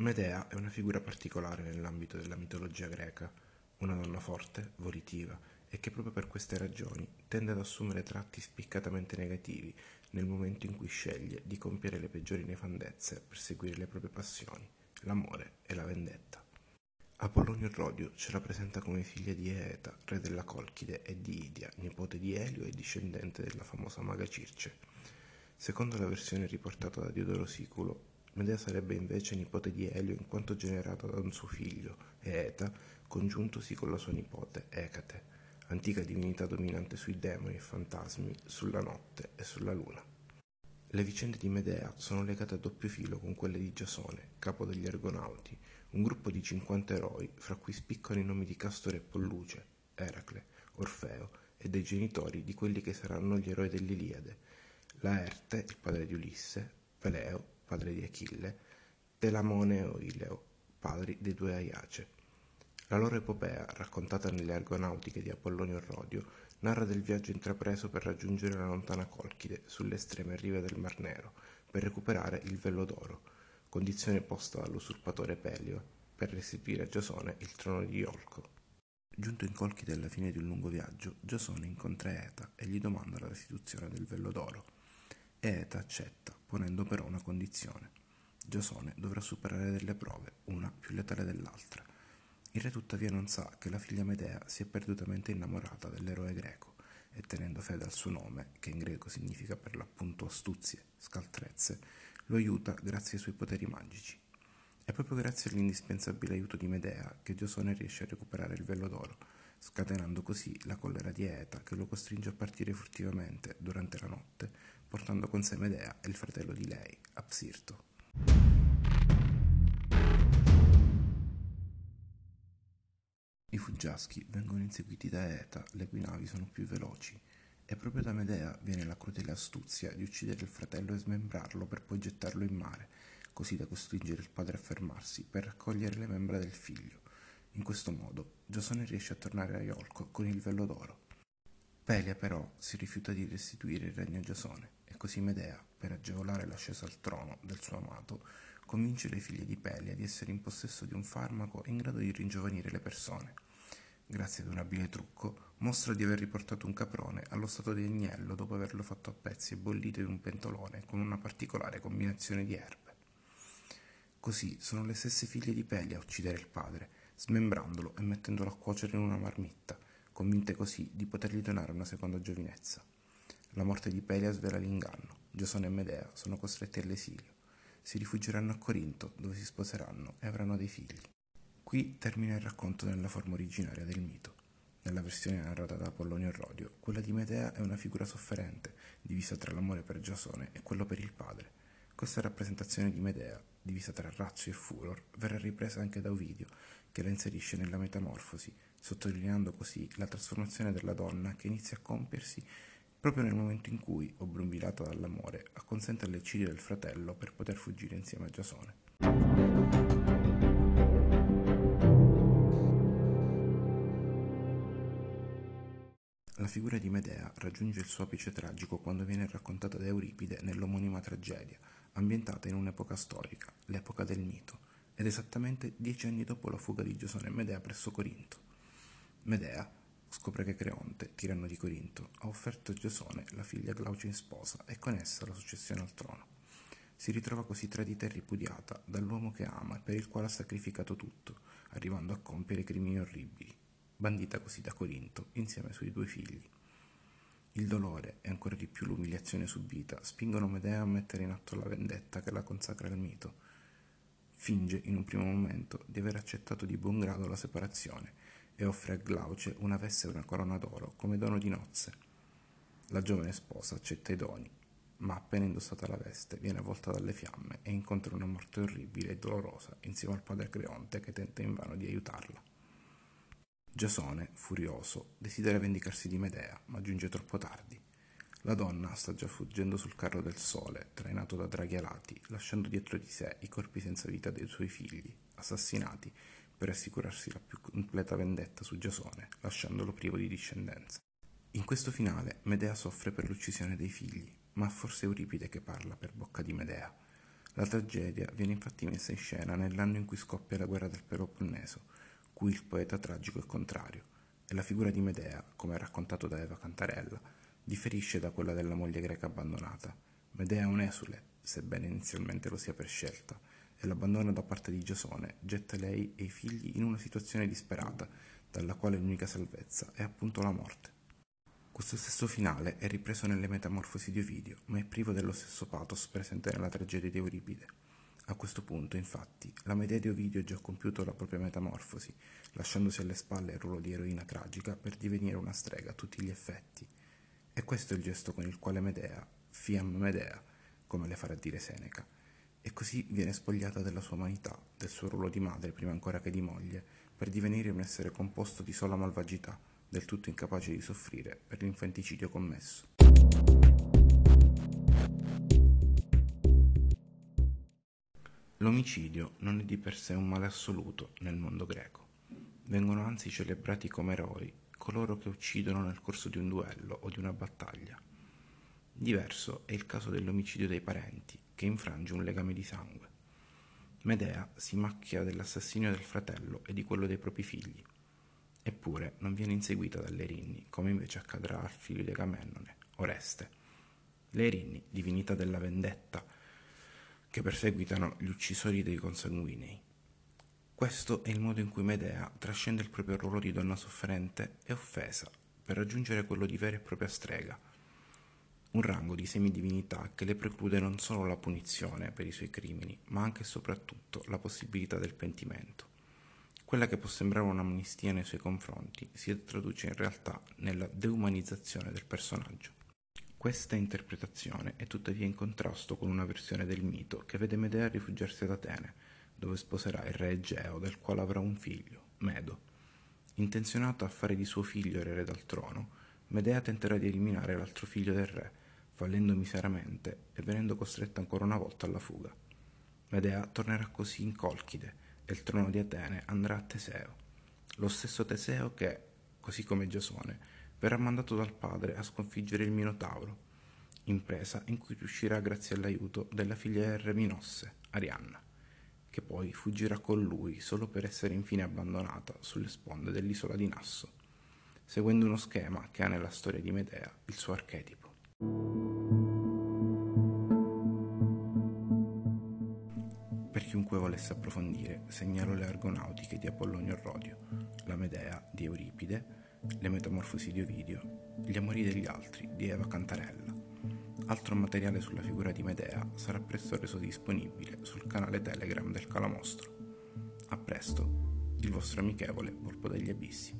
Medea è una figura particolare nell'ambito della mitologia greca, una donna forte, volitiva e che proprio per queste ragioni tende ad assumere tratti spiccatamente negativi nel momento in cui sceglie di compiere le peggiori nefandezze per seguire le proprie passioni, l'amore e la vendetta. Apollonio Rodio ce la presenta come figlia di Eeta, re della Colchide, e di Idia, nipote di Elio e discendente della famosa maga Circe. Secondo la versione riportata da Diodoro Siculo, Medea sarebbe invece nipote di Elio in quanto generata da un suo figlio, Eeta, congiuntosi con la sua nipote, Ecate, antica divinità dominante sui demoni e fantasmi, sulla notte e sulla luna. Le vicende di Medea sono legate a doppio filo con quelle di Giasone, capo degli Argonauti, un gruppo di 50 eroi, fra cui spiccano i nomi di Castore e Polluce, Eracle, Orfeo e dei genitori di quelli che saranno gli eroi dell'Iliade, Laerte, il padre di Ulisse, Peleo, padre di Achille, Telamone e Oileo, padri dei due Aiace. La loro epopea, raccontata nelle Argonautiche di Apollonio Rodio, narra del viaggio intrapreso per raggiungere la lontana Colchide sulle estreme rive del Mar Nero, per recuperare il Vello d'Oro, condizione posta dall'usurpatore Pelio per restituire a Giasone il trono di Iolco. Giunto in Colchide alla fine di un lungo viaggio, Giasone incontra Eta e gli domanda la restituzione del Vello d'Oro. Eta accetta, ponendo però una condizione. Giasone dovrà superare delle prove, una più letale dell'altra. Il re tuttavia non sa che la figlia Medea si è perdutamente innamorata dell'eroe greco e tenendo fede al suo nome, che in greco significa per l'appunto astuzie, scaltrezze, lo aiuta grazie ai suoi poteri magici. È proprio grazie all'indispensabile aiuto di Medea che Giasone riesce a recuperare il velo d'oro, scatenando così la collera di Eta che lo costringe a partire furtivamente durante la notte, portando con sé Medea e il fratello di lei, Apsirto. I fuggiaschi vengono inseguiti da Eta, le cui navi sono più veloci, e proprio da Medea viene la crudele astuzia di uccidere il fratello e smembrarlo per poi gettarlo in mare, così da costringere il padre a fermarsi per raccogliere le membra del figlio. In questo modo Giasone riesce a tornare a Iolco con il velo d'oro. Pelia però si rifiuta di restituire il regno a Giasone così Medea, per agevolare l'ascesa al trono del suo amato, convince le figlie di Pelia di essere in possesso di un farmaco in grado di ringiovanire le persone. Grazie ad un abile trucco, mostra di aver riportato un caprone allo stato di agnello dopo averlo fatto a pezzi e bollito in un pentolone con una particolare combinazione di erbe. Così sono le stesse figlie di Pelia a uccidere il padre, smembrandolo e mettendolo a cuocere in una marmitta, convinte così di potergli donare una seconda giovinezza. La morte di Pelia svela l'inganno. Giasone e Medea sono costretti all'esilio si rifugieranno a Corinto, dove si sposeranno e avranno dei figli. Qui termina il racconto nella forma originaria del mito. Nella versione narrata da Apollonio Rodio, quella di Medea è una figura sofferente, divisa tra l'amore per Giasone e quello per il padre. Questa rappresentazione di Medea, divisa tra razzo e furor, verrà ripresa anche da Ovidio, che la inserisce nella metamorfosi, sottolineando così la trasformazione della donna che inizia a compiersi proprio nel momento in cui, obnubilata dall'amore, acconsente all'eccidio del fratello per poter fuggire insieme a Giasone. La figura di Medea raggiunge il suo apice tragico quando viene raccontata da Euripide nell'omonima tragedia, ambientata in un'epoca storica, l'epoca del mito, ed esattamente dieci anni dopo la fuga di Giasone e Medea presso Corinto. Medea, scopre che Creonte, tiranno di Corinto, ha offerto a Giasone la figlia Glaucia in sposa e con essa la successione al trono. Si ritrova così tradita e ripudiata dall'uomo che ama e per il quale ha sacrificato tutto, arrivando a compiere crimini orribili, bandita così da Corinto insieme ai suoi due figli. Il dolore e ancora di più l'umiliazione subita spingono Medea a mettere in atto la vendetta che la consacra al mito. Finge in un primo momento di aver accettato di buon grado la separazione e offre a Glauce una veste e una corona d'oro come dono di nozze. La giovane sposa accetta i doni, ma appena indossata la veste viene avvolta dalle fiamme e incontra una morte orribile e dolorosa insieme al padre Creonte che tenta invano di aiutarla. Giasone, furioso, desidera vendicarsi di Medea, ma giunge troppo tardi. La donna sta già fuggendo sul carro del sole, trainato da draghi alati, lasciando dietro di sé i corpi senza vita dei suoi figli, assassinati per assicurarsi la più completa vendetta su Giasone, lasciandolo privo di discendenza. In questo finale Medea soffre per l'uccisione dei figli, ma forse è Euripide che parla per bocca di Medea. La tragedia viene infatti messa in scena nell'anno in cui scoppia la guerra del Peloponneso, cui il poeta tragico è contrario, e la figura di Medea, come raccontato da Eva Cantarella, differisce da quella della moglie greca abbandonata. Medea è un esule, sebbene inizialmente lo sia per scelta, e l'abbandono da parte di Giasone getta lei e i figli in una situazione disperata, dalla quale l'unica salvezza è appunto la morte. Questo stesso finale è ripreso nelle Metamorfosi di Ovidio, ma è privo dello stesso pathos presente nella tragedia di Euripide. A questo punto, infatti, la Medea di Ovidio ha già compiuto la propria metamorfosi, lasciandosi alle spalle il ruolo di eroina tragica per divenire una strega a tutti gli effetti. E questo è il gesto con il quale Medea, fiam Medea, come le farà dire Seneca, e così viene spogliata della sua umanità, del suo ruolo di madre prima ancora che di moglie, per divenire un essere composto di sola malvagità, del tutto incapace di soffrire per l'infanticidio commesso. L'omicidio non è di per sé un male assoluto nel mondo greco. Vengono anzi celebrati come eroi coloro che uccidono nel corso di un duello o di una battaglia. Diverso è il caso dell'omicidio dei parenti, che infrange un legame di sangue. Medea si macchia dell'assassinio del fratello e di quello dei propri figli, Eppure non viene inseguita dalle Erinni, come invece accadrà al figlio di Agamennone, Oreste. Le Erinni, divinità della vendetta, che perseguitano gli uccisori dei consanguinei. Questo è il modo in cui Medea trascende il proprio ruolo di donna sofferente e offesa per raggiungere quello di vera e propria strega, un rango di semidivinità che le preclude non solo la punizione per i suoi crimini, ma anche e soprattutto la possibilità del pentimento. Quella che può sembrare un'amnistia nei suoi confronti si traduce in realtà nella deumanizzazione del personaggio. Questa interpretazione è tuttavia in contrasto con una versione del mito che vede Medea rifugiarsi ad Atene, dove sposerà il re Egeo, del quale avrà un figlio, Medo. Intenzionato a fare di suo figlio erede al trono, Medea tenterà di eliminare l'altro figlio del re, fallendo miseramente e venendo costretta ancora una volta alla fuga. Medea tornerà così in Colchide, e il trono di Atene andrà a Teseo, lo stesso Teseo che, così come Giasone, verrà mandato dal padre a sconfiggere il Minotauro, impresa in cui riuscirà grazie all'aiuto della figlia del re Minosse, Arianna, che poi fuggirà con lui solo per essere infine abbandonata sulle sponde dell'isola di Nasso, seguendo uno schema che ha nella storia di Medea il suo archetipo. chiunque volesse approfondire, segnalo le argonautiche di Apollonio Rodio, la Medea di Euripide, le Metamorfosi di Ovidio, gli amori degli altri di Eva Cantarella. Altro materiale sulla figura di Medea sarà presto reso disponibile sul canale Telegram del Calamostro. A presto, il vostro amichevole Polpo degli Abissi.